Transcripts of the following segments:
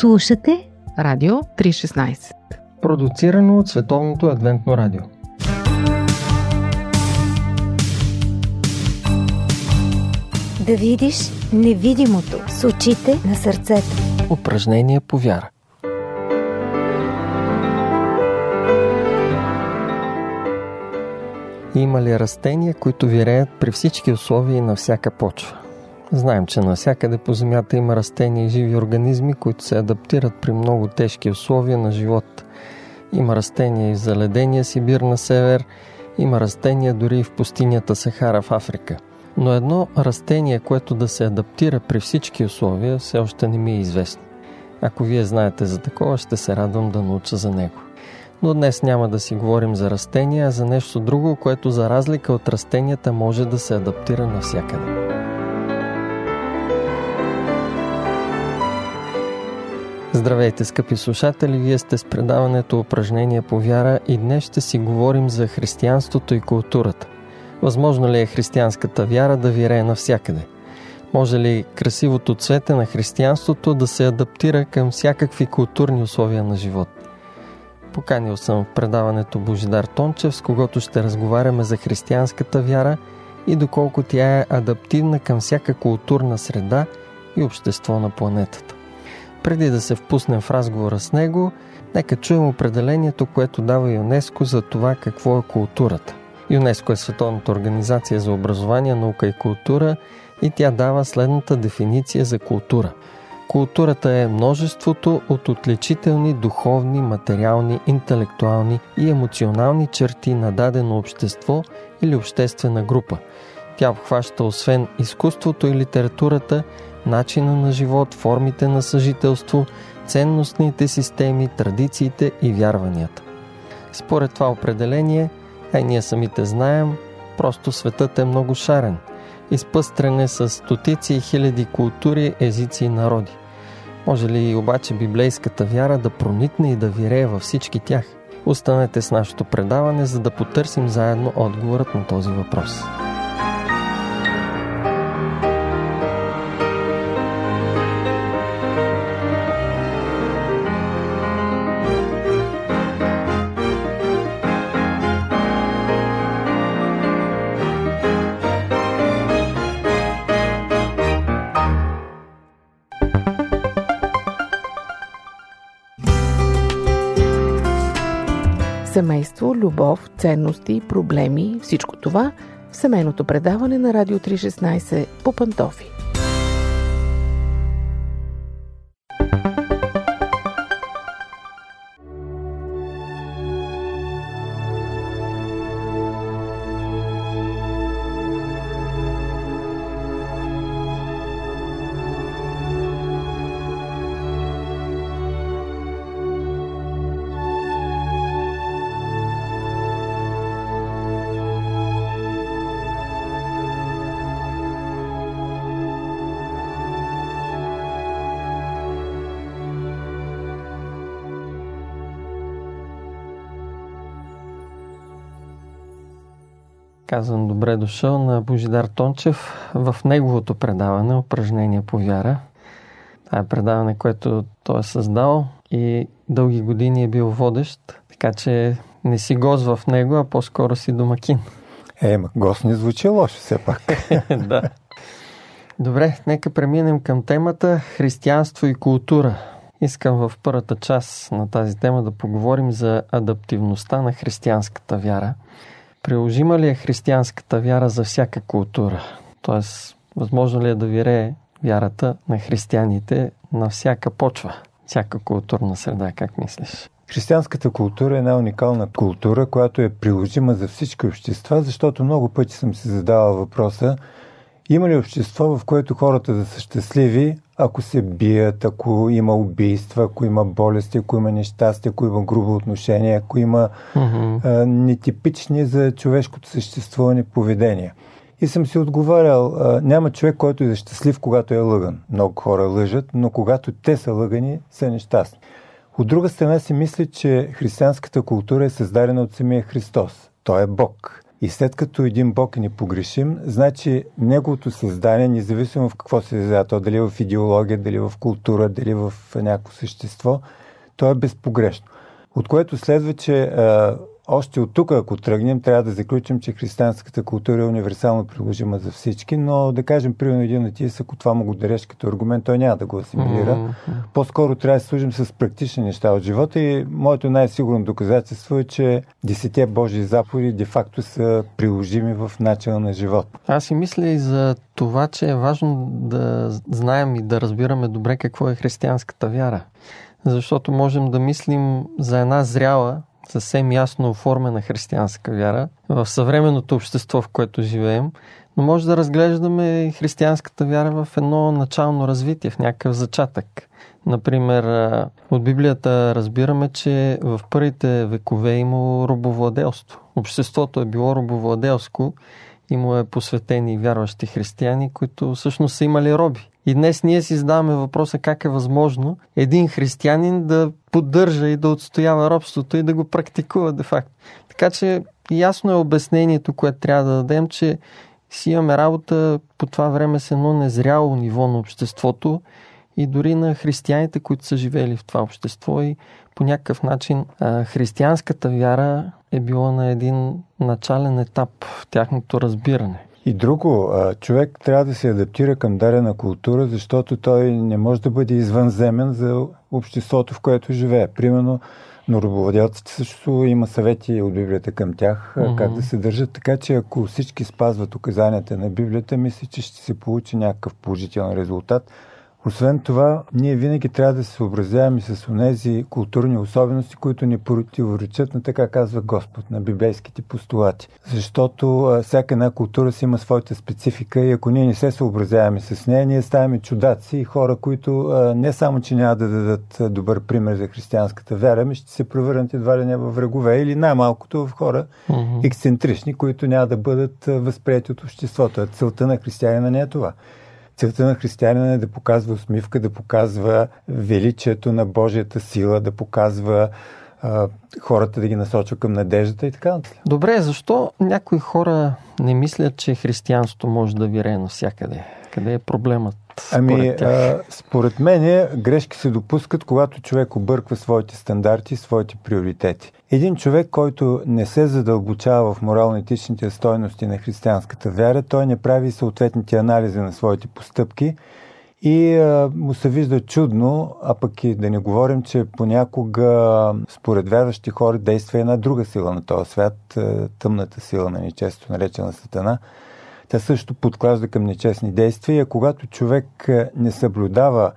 Слушате Радио 316 Продуцирано от Световното адвентно радио. Да видиш невидимото с очите на сърцето. Упражнение по вяра. Има ли растения, които виреят при всички условия и на всяка почва? Знаем, че навсякъде по Земята има растения и живи организми, които се адаптират при много тежки условия на живот. Има растения и в заледения Сибир на север, има растения дори и в пустинята Сахара в Африка. Но едно растение, което да се адаптира при всички условия, все още не ми е известно. Ако вие знаете за такова, ще се радвам да науча за него. Но днес няма да си говорим за растения, а за нещо друго, което за разлика от растенията може да се адаптира навсякъде. Здравейте, скъпи слушатели! Вие сте с предаването Упражнения по вяра и днес ще си говорим за християнството и културата. Възможно ли е християнската вяра да вирее навсякъде? Може ли красивото цвете на християнството да се адаптира към всякакви културни условия на живот? Поканил съм в предаването Божидар Тончев, с когото ще разговаряме за християнската вяра и доколко тя е адаптивна към всяка културна среда и общество на планетата. Преди да се впуснем в разговора с него, нека чуем определението, което дава ЮНЕСКО за това какво е културата. ЮНЕСКО е Световната организация за образование, наука и култура и тя дава следната дефиниция за култура. Културата е множеството от отличителни духовни, материални, интелектуални и емоционални черти на дадено общество или обществена група. Тя обхваща освен изкуството и литературата начина на живот, формите на съжителство, ценностните системи, традициите и вярванията. Според това определение, а ние самите знаем, просто светът е много шарен, изпъстрен е с стотици и хиляди култури, езици и народи. Може ли обаче библейската вяра да проникне и да вирее във всички тях? Останете с нашето предаване, за да потърсим заедно отговорът на този въпрос. Семейство, любов, ценности, проблеми, всичко това в семейното предаване на Радио 316 по Пантофи. Казвам добре дошъл на Божидар Тончев в неговото предаване Упражнения по вяра. Това е предаване, което той е създал и дълги години е бил водещ, така че не си гост в него, а по-скоро си домакин. Е, ма гост не звучи лошо все пак. да. Добре, нека преминем към темата християнство и култура. Искам в първата част на тази тема да поговорим за адаптивността на християнската вяра – Приложима ли е християнската вяра за всяка култура? Тоест, възможно ли е да вирее вярата на християните на всяка почва, всяка културна среда, как мислиш? Християнската култура е една уникална култура, която е приложима за всички общества, защото много пъти съм си задавал въпроса има ли общество, в което хората да са щастливи, ако се бият, ако има убийства, ако има болести, ако има нещастие, ако има грубо отношение, ако има mm-hmm. а, нетипични за човешкото съществуване поведения. И съм си отговарял, а, няма човек, който е щастлив, когато е лъган. Много хора лъжат, но когато те са лъгани, са нещастни. От друга страна си мисля, че християнската култура е създадена от самия Христос. Той е Бог. И след като един Бог е непогрешим, значи неговото създание, независимо в какво се изразява, то дали в идеология, дали в култура, дали в някакво същество, то е безпогрешно. От което следва, че още от тук, ако тръгнем, трябва да заключим, че християнската култура е универсално приложима за всички, но да кажем, примерно един атист, ако това му го дареш като аргумент, той няма да го асимилира. Mm-hmm. По-скоро трябва да служим с практични неща от живота и моето най-сигурно доказателство е, че десете Божии заповеди де-факто са приложими в начина на живот. Аз си мисля и за това, че е важно да знаем и да разбираме добре какво е християнската вяра. Защото можем да мислим за една зряла съвсем ясно оформена християнска вяра в съвременното общество, в което живеем, но може да разглеждаме християнската вяра в едно начално развитие, в някакъв зачатък. Например, от Библията разбираме, че в първите векове е имало робовладелство. Обществото е било робовладелско и му е посветени вярващи християни, които всъщност са имали роби. И днес ние си задаваме въпроса как е възможно един християнин да поддържа и да отстоява робството и да го практикува де факто. Така че ясно е обяснението, което трябва да дадем, че си имаме работа по това време с едно незряло ниво на обществото и дори на християните, които са живели в това общество и по някакъв начин християнската вяра е била на един начален етап в тяхното разбиране. И друго, човек трябва да се адаптира към дарена култура, защото той не може да бъде извънземен за обществото, в което живее. Примерно, но робовладелците също има съвети от Библията към тях, mm-hmm. как да се държат. Така че ако всички спазват указанията на Библията, мисля, че ще се получи някакъв положителен резултат. Освен това, ние винаги трябва да се съобразяваме с тези културни особености, които ни противоречат на така казва Господ, на библейските постулати. Защото всяка една култура си има своята специфика и ако ние не се съобразяваме с нея, ние ставаме чудаци и хора, които не само, че няма да дадат добър пример за християнската вяра, ми ще се превърнат едва ли не в врагове или най-малкото в хора mm-hmm. ексцентрични, които няма да бъдат възприяти от обществото. Целта на християнина не е това. Целта на християнина е да показва усмивка, да показва величието на Божията сила, да показва а, хората да ги насочва към надеждата и така нататък. Добре, защо някои хора не мислят, че християнството може да вирее навсякъде? Къде е проблемът? Ами, а, според мен грешки се допускат, когато човек обърква своите стандарти, своите приоритети. Един човек, който не се задълбочава в морално-етичните стойности на християнската вяра, той не прави съответните анализи на своите постъпки и а, му се вижда чудно, а пък и да не говорим, че понякога според вярващи хора действа една друга сила на този свят, тъмната сила на ни често наречена Сатана – тя също подклажда към нечестни действия. Когато човек не съблюдава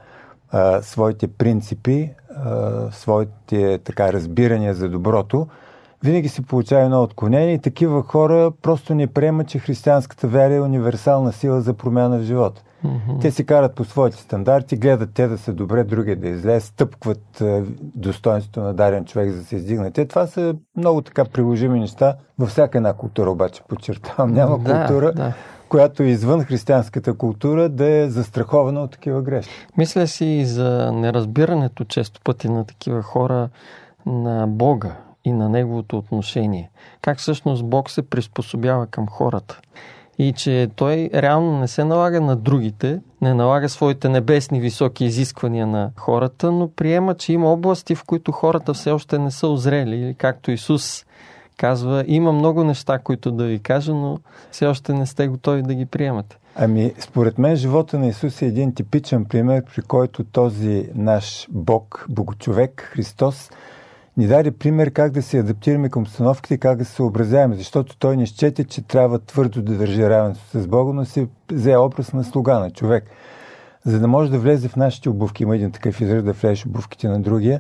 а, своите принципи, а, своите така разбирания за доброто, винаги се получава едно отклонение и такива хора просто не приемат, че християнската вяра е универсална сила за промяна в живота. Mm-hmm. Те си карат по своите стандарти, гледат те да са добре, другия да излезе, стъпкват е, достоинството на дарен човек за да се издигне. Те това са много така приложими неща във всяка една култура, обаче подчертавам. Няма да, култура, да. която е извън християнската култура да е застрахована от такива грешки. Мисля си и за неразбирането често пъти на такива хора на Бога и на неговото отношение. Как всъщност Бог се приспособява към хората и че той реално не се налага на другите, не налага своите небесни високи изисквания на хората, но приема, че има области, в които хората все още не са озрели, или както Исус казва, има много неща, които да ви кажа, но все още не сте готови да ги приемате. Ами, според мен живота на Исус е един типичен пример, при който този наш Бог, Богочовек, Христос, ни даде пример как да се адаптираме към установките, как да се съобразяваме, защото той не счете, че трябва твърдо да държи равенство с Бога, но се взе образ на слуга на човек. За да може да влезе в нашите обувки, има един такъв израз да влезеш обувките на другия,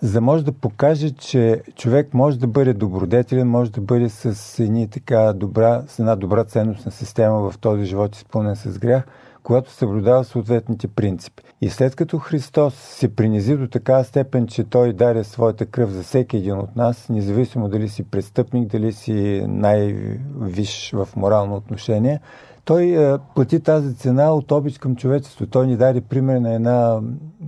за да може да покаже, че човек може да бъде добродетелен, може да бъде с, едни така добра, с една добра ценностна система в този живот, изпълнен с грях – когато съблюдава съответните принципи. И след като Христос се принизи до такава степен, че Той даде своята кръв за всеки един от нас, независимо дали си престъпник, дали си най-виш в морално отношение, той е, плати тази цена от обич към човечество. Той ни даде пример на една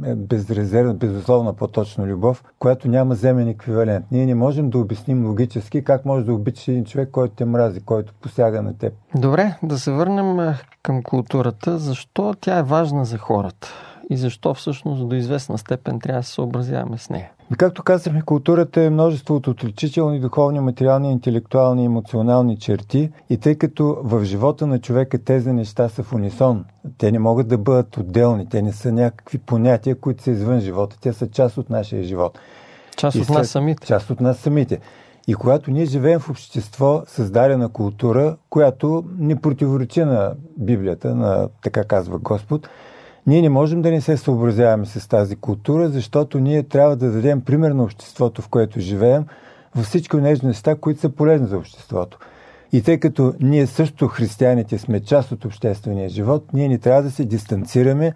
е, безрезервна, безусловна по-точно любов, която няма земен еквивалент. Ние не можем да обясним логически как може да обичаш един човек, който те мрази, който посяга на теб. Добре, да се върнем е, към културата. Защо тя е важна за хората? И защо всъщност до известна степен трябва да се съобразяваме с нея? Както казахме, културата е множество от отличителни духовни, материални, интелектуални и емоционални черти и тъй като в живота на човека тези неща са в унисон, те не могат да бъдат отделни, те не са някакви понятия, които са извън живота, те са част от нашия живот. Част от нас самите. Част от нас самите. И когато ние живеем в общество, създадена култура, която не противоречи на Библията, на така казва Господ, ние не можем да не се съобразяваме с тази култура, защото ние трябва да дадем пример на обществото, в което живеем, във всички тези неща, които са полезни за обществото. И тъй като ние също, християните, сме част от обществения живот, ние не трябва да се дистанцираме,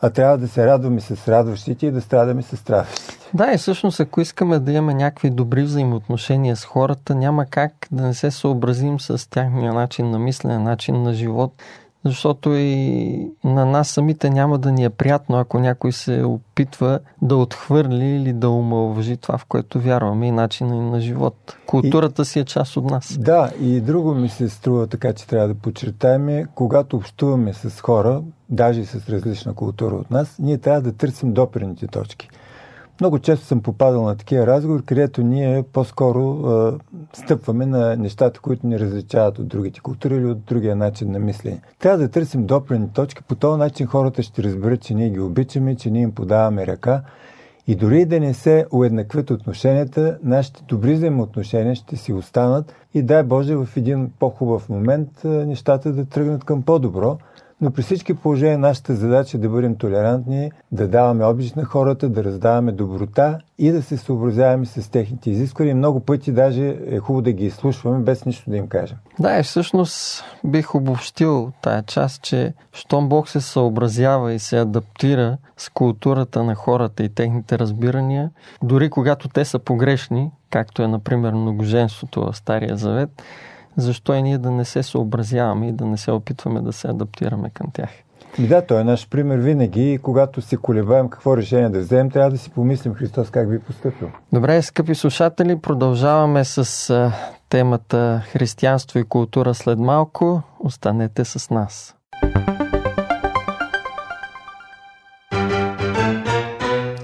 а трябва да се радваме с радващите и да страдаме с страдащите. Да, и всъщност, ако искаме да имаме някакви добри взаимоотношения с хората, няма как да не се съобразим с тяхния начин на мислене, начин на живот защото и на нас самите няма да ни е приятно, ако някой се опитва да отхвърли или да омалважи това, в което вярваме и начина на живот. Културата и, си е част от нас. Да, и друго ми се струва така, че трябва да подчертаем, когато общуваме с хора, даже с различна култура от нас, ние трябва да търсим допирните точки – много често съм попадал на такива разговори, където ние по-скоро а, стъпваме на нещата, които ни различават от другите култури или от другия начин на мислене. Трябва да търсим допрени точки. По този начин хората ще разберат, че ние ги обичаме, че ние им подаваме ръка. И дори да не се уеднакват отношенията, нашите добри взаимоотношения ще си останат и дай Боже в един по-хубав момент нещата да тръгнат към по-добро. Но при всички положения нашата задача е да бъдем толерантни, да даваме обич на хората, да раздаваме доброта и да се съобразяваме с техните изисквания. Много пъти даже е хубаво да ги изслушваме без нищо да им кажем. Да, и всъщност бих обобщил тая част, че щом Бог се съобразява и се адаптира с културата на хората и техните разбирания, дори когато те са погрешни, както е, например, многоженството в Стария Завет, защо и ние да не се съобразяваме и да не се опитваме да се адаптираме към тях. И да, той е наш пример винаги и когато се колебаем какво решение да вземем, трябва да си помислим Христос как би поступил. Добре, скъпи слушатели, продължаваме с а, темата християнство и култура след малко. Останете с нас.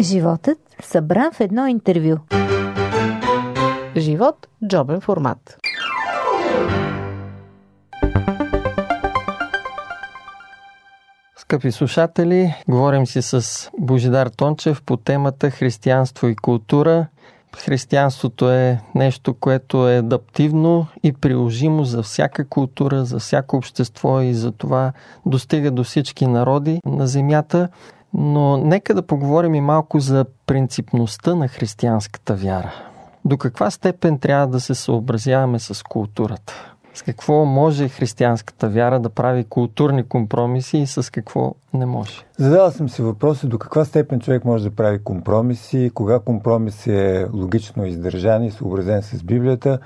Животът събран в едно интервю. Живот – джобен формат. Скъпи слушатели, говорим си с Божидар Тончев по темата Християнство и култура. Християнството е нещо, което е адаптивно и приложимо за всяка култура, за всяко общество и за това достига до всички народи на земята. Но нека да поговорим и малко за принципността на християнската вяра. До каква степен трябва да се съобразяваме с културата? С какво може християнската вяра да прави културни компромиси и с какво не може? Задавал съм си въпроса до каква степен човек може да прави компромиси, кога компромис е логично издържан и съобразен с Библията,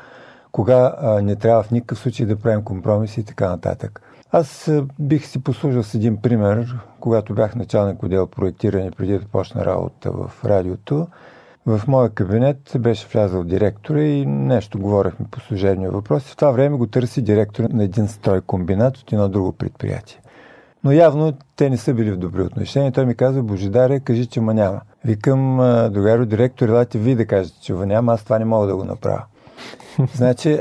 кога не трябва в никакъв случай да правим компромиси и така нататък. Аз бих си послужил с един пример, когато бях началник отдел проектиране преди да почна работа в радиото. В моя кабинет беше влязъл директора и нещо говорехме по служебния въпрос. В това време го търси директор на един стройкомбинат от едно друго предприятие. Но явно те не са били в добри отношения. Той ми казва, Божидаре, кажи, че ма няма. Викам, догаро директор, елате ви да кажете, че ма няма, аз това не мога да го направя. Значи,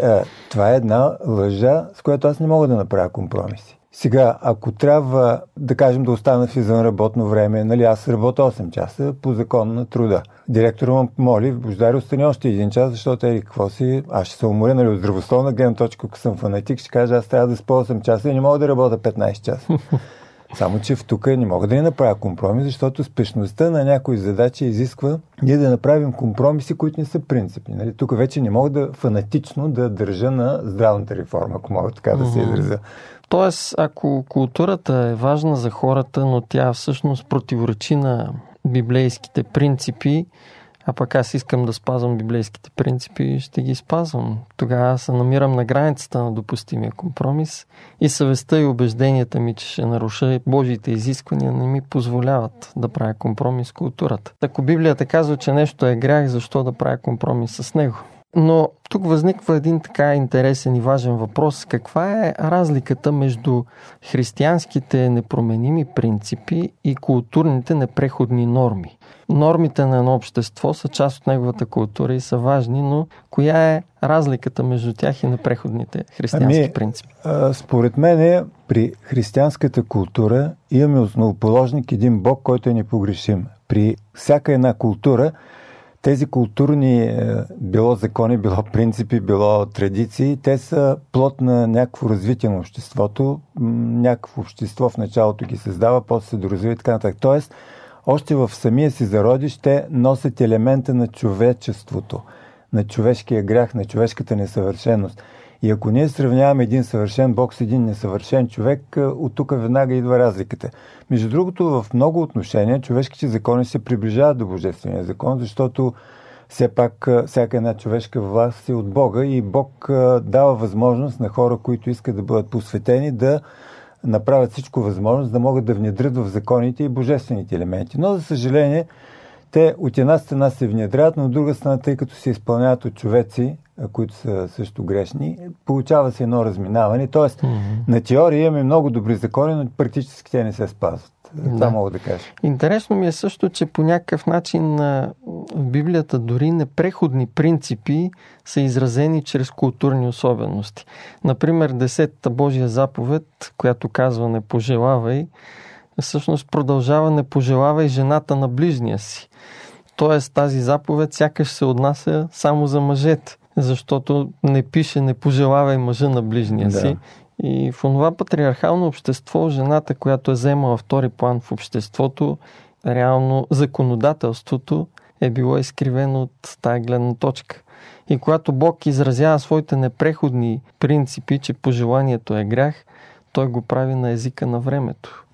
това е една лъжа, с която аз не мога да направя компромиси. Сега, ако трябва, да кажем, да остана в извънработно време, нали, аз работя 8 часа по закон на труда. Директора му моли, Бождар, остани още един час, защото е какво си, аз ще се уморя, нали, от здравословна гледна точка, ако съм фанатик, ще кажа, аз трябва да спа 8 часа и не мога да работя 15 часа. Само, че в тук не мога да не направя компромис, защото спешността на някои задачи изисква ние да направим компромиси, които не са принципни. Нали? Тук вече не мога да фанатично да държа на здравната реформа, ако мога така да се изразя. Тоест, ако културата е важна за хората, но тя всъщност противоречи на библейските принципи, а пък аз искам да спазвам библейските принципи ще ги спазвам. Тогава се намирам на границата на допустимия компромис и съвестта и убежденията ми, че ще наруша Божиите изисквания, не ми позволяват да правя компромис с културата. Ако Библията казва, че нещо е грях, защо да правя компромис с него? Но тук възниква един така интересен и важен въпрос. Каква е разликата между християнските непроменими принципи и културните непреходни норми? Нормите на едно общество са част от неговата култура и са важни, но коя е разликата между тях и непреходните християнски ами, принципи? Според мен при християнската култура имаме основоположник един Бог, който е непогрешим. При всяка една култура тези културни, е, било закони, било принципи, било традиции, те са плод на някакво развитие на обществото. Някакво общество в началото ги създава, после се доразвива и така нататък. Тоест, още в самия си зародиш те носят елемента на човечеството, на човешкия грях, на човешката несъвършеност. И ако ние сравняваме един съвършен Бог с един несъвършен човек, е, от тук веднага идва разликата. Между другото, в много отношения човешките закони се приближават до Божествения закон, защото все пак е, всяка една човешка власт е от Бога и Бог е, дава възможност на хора, които искат да бъдат посветени, да направят всичко възможно, да могат да внедрят в законите и божествените елементи. Но, за съжаление, те от една страна се внедрят, но от друга страна, тъй като се изпълняват от човеци, които са също грешни, получава се едно разминаване. Тоест, mm-hmm. на теория имаме много добри закони, но практически те не се спазват. Това да. мога да кажа. Интересно ми е също, че по някакъв начин в Библията дори непреходни принципи са изразени чрез културни особености. Например, десетата Божия заповед, която казва не пожелавай, всъщност продължава не пожелавай жената на ближния си. Тоест тази заповед сякаш се отнася само за мъжете защото не пише не пожелавай мъжа на ближния да. си. И в това патриархално общество, жената, която е вземала втори план в обществото, реално законодателството е било изкривено от тази гледна точка. И когато Бог изразява своите непреходни принципи, че пожеланието е грях, той го прави на езика на времето.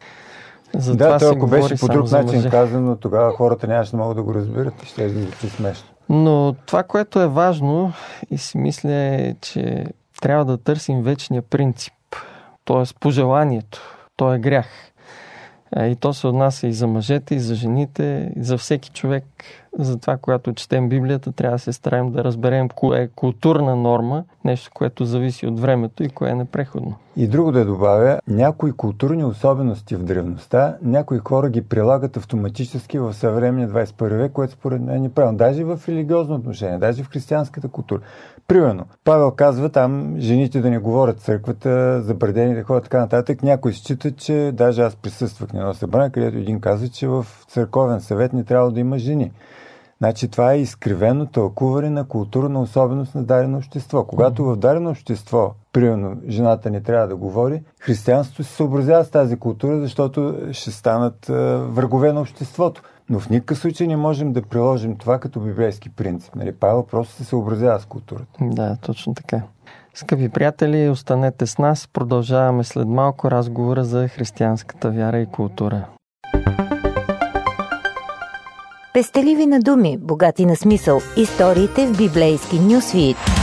За да, това ако беше по друг начин казано, тогава хората нямаше да могат да го разберат и ще да звучи смешно. Но това, което е важно и си мисля е, че трябва да търсим вечния принцип, т.е. пожеланието. То е грях. И то се отнася и за мъжете, и за жените, и за всеки човек. За това, когато четем Библията, трябва да се стараем да разберем кое е културна норма, нещо, което зависи от времето и кое е непреходно. И друго да добавя, някои културни особености в древността, някои хора ги прилагат автоматически в съвременния 21 век, което според мен е правилно. Даже в религиозно отношение, даже в християнската култура. Примерно, Павел казва там жените да не говорят църквата, забредени ходят така нататък. Някой счита, че даже аз присъствах на едно събрание, където един каза, че в църковен съвет не трябва да има жени. Значи това е изкривено тълкуване на културна особеност на дадено общество. Когато в дадено общество, примерно, жената не трябва да говори, християнството се съобразява с тази култура, защото ще станат врагове на обществото. Но в никакъв случай не можем да приложим това като библейски принцип. Нали? Павел просто се съобразява с културата. Да, точно така. Скъпи приятели, останете с нас. Продължаваме след малко разговора за християнската вяра и култура. Пестеливи на думи, богати на смисъл. Историите в библейски нюсвит.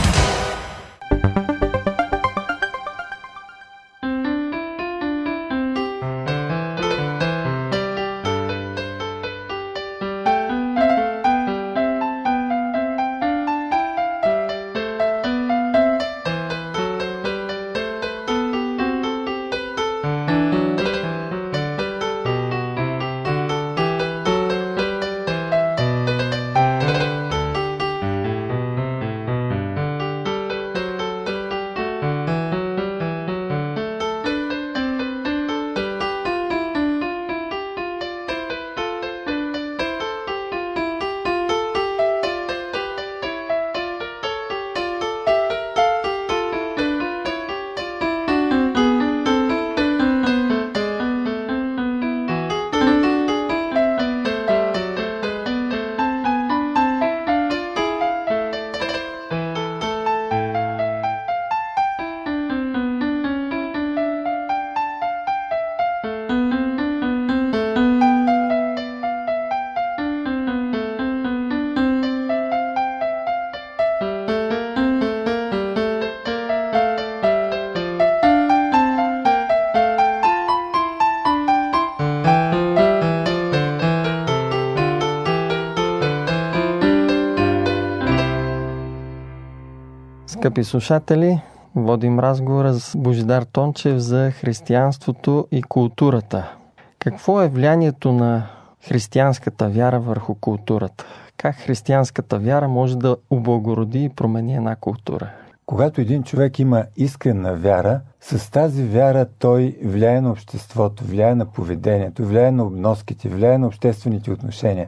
Скъпи слушатели, водим разговора с Божидар Тончев за християнството и културата. Какво е влиянието на християнската вяра върху културата? Как християнската вяра може да облагороди и промени една култура? Когато един човек има искрена вяра, с тази вяра той влияе на обществото, влияе на поведението, влияе на обноските, влияе на обществените отношения.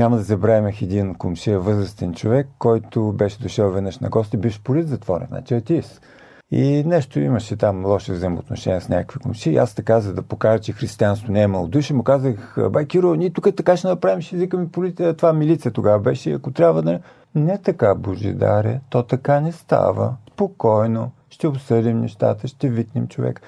Няма да забравяме един комшия възрастен човек, който беше дошъл веднъж на гости, биш полит затворен, значи атеист. И нещо имаше там лоши взаимоотношения с някакви комши. Аз така, за да покажа, че християнство не е малодушие, му казах, бай Киро, ние тук така ще направим, ще викаме полиция. Това милиция тогава беше, ако трябва да... Не така, Божидаре, то така не става. Спокойно, ще обсъдим нещата, ще викнем човек.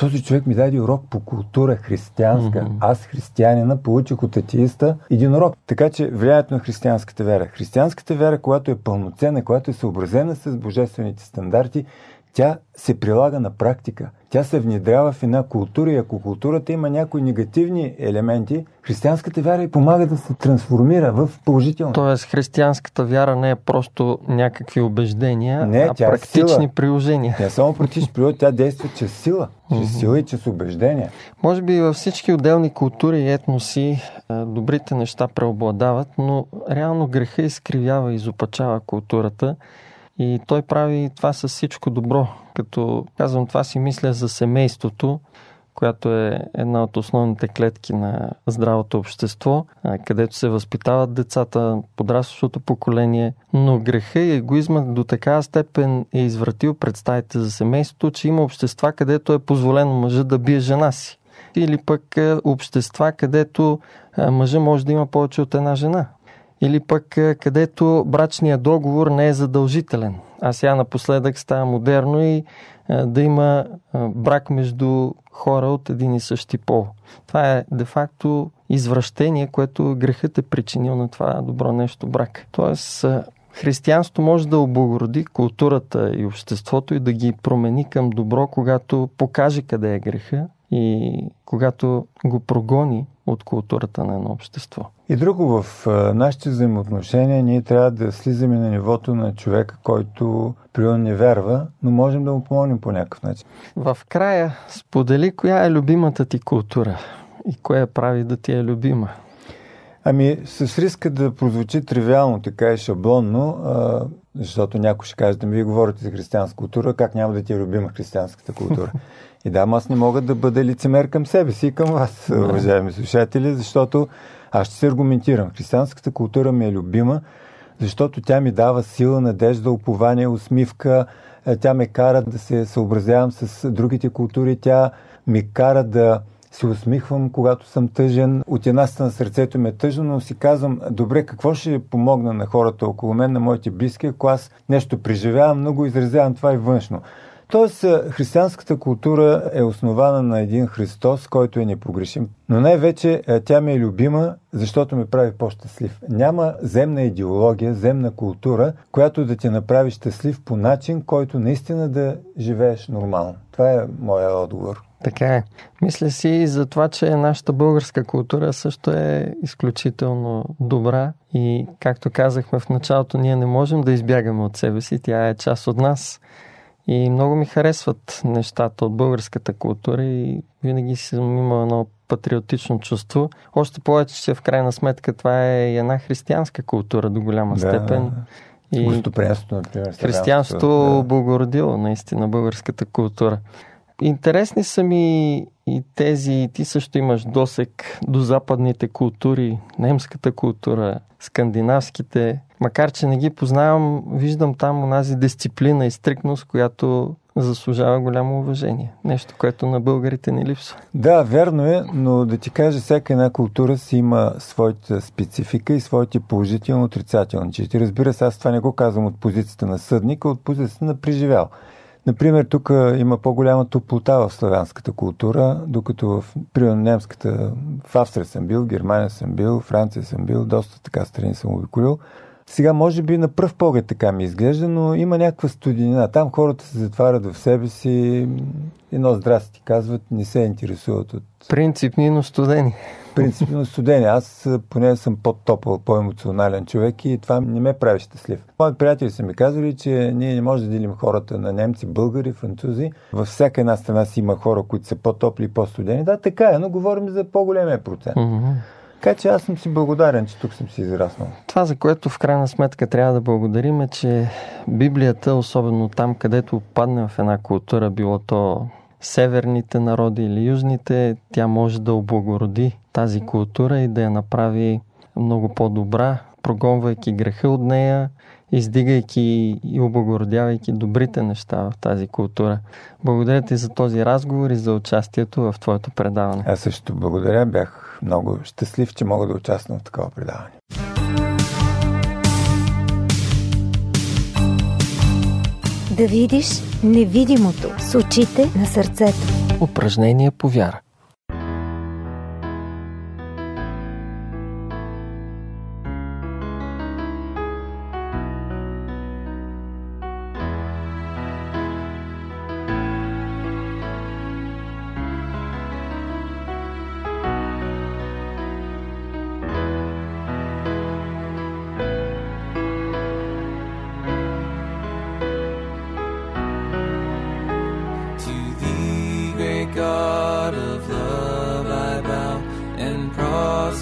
Този човек ми даде урок по култура християнска. Mm-hmm. Аз, християнина, получих от атеиста един урок. Така че влиянието на християнската вера. Християнската вера, която е пълноценна, която е съобразена с божествените стандарти, тя се прилага на практика. Тя се внедрява в една култура и ако културата има някои негативни елементи, християнската вяра и помага да се трансформира в положително. Тоест християнската вяра не е просто някакви убеждения, не, а тя е практични сила. приложения. Не само практични приложения, тя действа чрез сила. Чрез сила и чрез убеждения. Може би във всички отделни култури и етноси добрите неща преобладават, но реално греха изкривява и изопачава културата. И той прави това с всичко добро. Като казвам това си мисля за семейството, която е една от основните клетки на здравото общество, където се възпитават децата, подрастващото поколение. Но греха и егоизмът до такава степен е извратил представите за семейството, че има общества, където е позволено мъжа да бие жена си. Или пък общества, където мъжа може да има повече от една жена или пък където брачният договор не е задължителен. А сега напоследък става модерно и да има брак между хора от един и същи пол. Това е де-факто извращение, което грехът е причинил на това добро нещо брак. Тоест, християнството може да облагороди културата и обществото и да ги промени към добро, когато покаже къде е греха и когато го прогони от културата на едно общество. И друго, в нашите взаимоотношения ние трябва да слизаме на нивото на човека, който приема не вярва, но можем да му помогнем по някакъв начин. В края сподели коя е любимата ти култура и кое прави да ти е любима. Ами, с риска да прозвучи тривиално, така и шаблонно, а, защото някой ще каже, да ми вие говорите за християнска култура, как няма да ти е любима християнската култура. И да, аз не мога да бъда лицемер към себе си и към вас, да. уважаеми слушатели, защото аз ще се аргументирам. Християнската култура ми е любима, защото тя ми дава сила, надежда, упование, усмивка. Тя ме кара да се съобразявам с другите култури. Тя ми кара да се усмихвам, когато съм тъжен. От една страна сърцето ми е тъжно, но си казвам, добре, какво ще помогна на хората около мен, на моите близки, ако аз нещо преживявам, много изразявам това и външно. Тоест, християнската култура е основана на един Христос, който е непогрешим. Но най-вече тя ми е любима, защото ме прави по-щастлив. Няма земна идеология, земна култура, която да те направи щастлив по начин, който наистина да живееш нормално. Това е моя отговор. Така е. Мисля си и за това, че нашата българска култура също е изключително добра и, както казахме в началото, ние не можем да избягаме от себе си. Тя е част от нас. И много ми харесват нещата от българската култура и винаги съм имал едно патриотично чувство. Още повече, че в крайна сметка това е една християнска култура до голяма да. степен. И. Християнството да. благородило наистина българската култура. Интересни са ми и тези, ти също имаш досек до западните култури, немската култура, скандинавските. Макар, че не ги познавам, виждам там онази дисциплина и стрикност, която заслужава голямо уважение. Нещо, което на българите не липсва. Да, верно е, но да ти кажа, всяка една култура си има своята специфика и своите положително отрицателни черти. Разбира се, аз това не го казвам от позицията на съдник, а от позицията на преживял. Например, тук има по-голяма топлота в славянската култура, докато в, примерно, немската, в Австрия съм бил, в Германия съм бил, в Франция съм бил, доста така страни съм обиколил. Сега, може би на пръв поглед така ми изглежда, но има някаква студенина. Там хората се затварят в себе си, едно здрасти казват, не се интересуват от... Принципни, но студени. Принципно студени. Аз поне съм по-топъл, по-емоционален човек и това не ме прави щастлив. Мои приятели са ми казали, че ние не можем да делим хората на немци, българи, французи. Във всяка една страна си има хора, които са по-топли и по-студени. Да, така е, но говорим за по-големия процент. Mm-hmm. Така че аз съм си благодарен, че тук съм си израснал. Това, за което в крайна сметка трябва да благодарим е, че Библията, особено там, където падне в една култура, било то северните народи или южните, тя може да облагороди тази култура и да я направи много по-добра, прогонвайки греха от нея, издигайки и облагородявайки добрите неща в тази култура. Благодаря ти за този разговор и за участието в твоето предаване. Аз също благодаря. Бях много щастлив, че мога да участвам в такова предаване. Да видиш невидимото с очите на сърцето. Упражнение по вяра.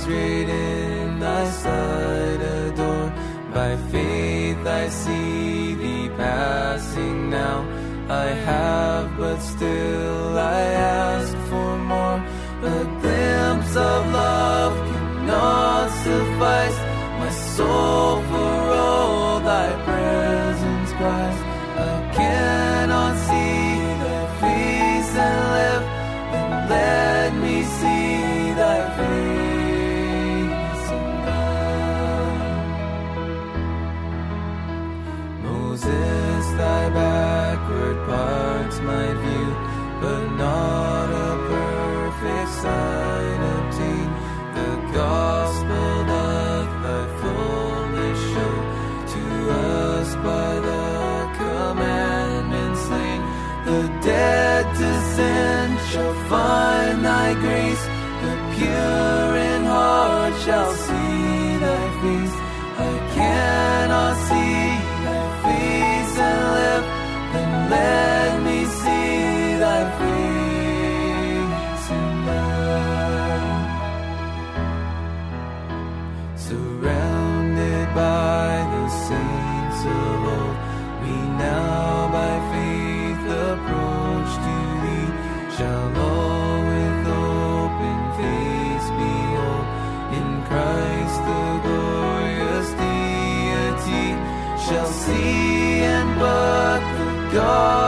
straight in thy sight adore. By faith I see thee passing now. I have, but still I ask. Descend, shall find thy grace. The pure in heart shall see thy face. I cannot see thy face and live, then let God.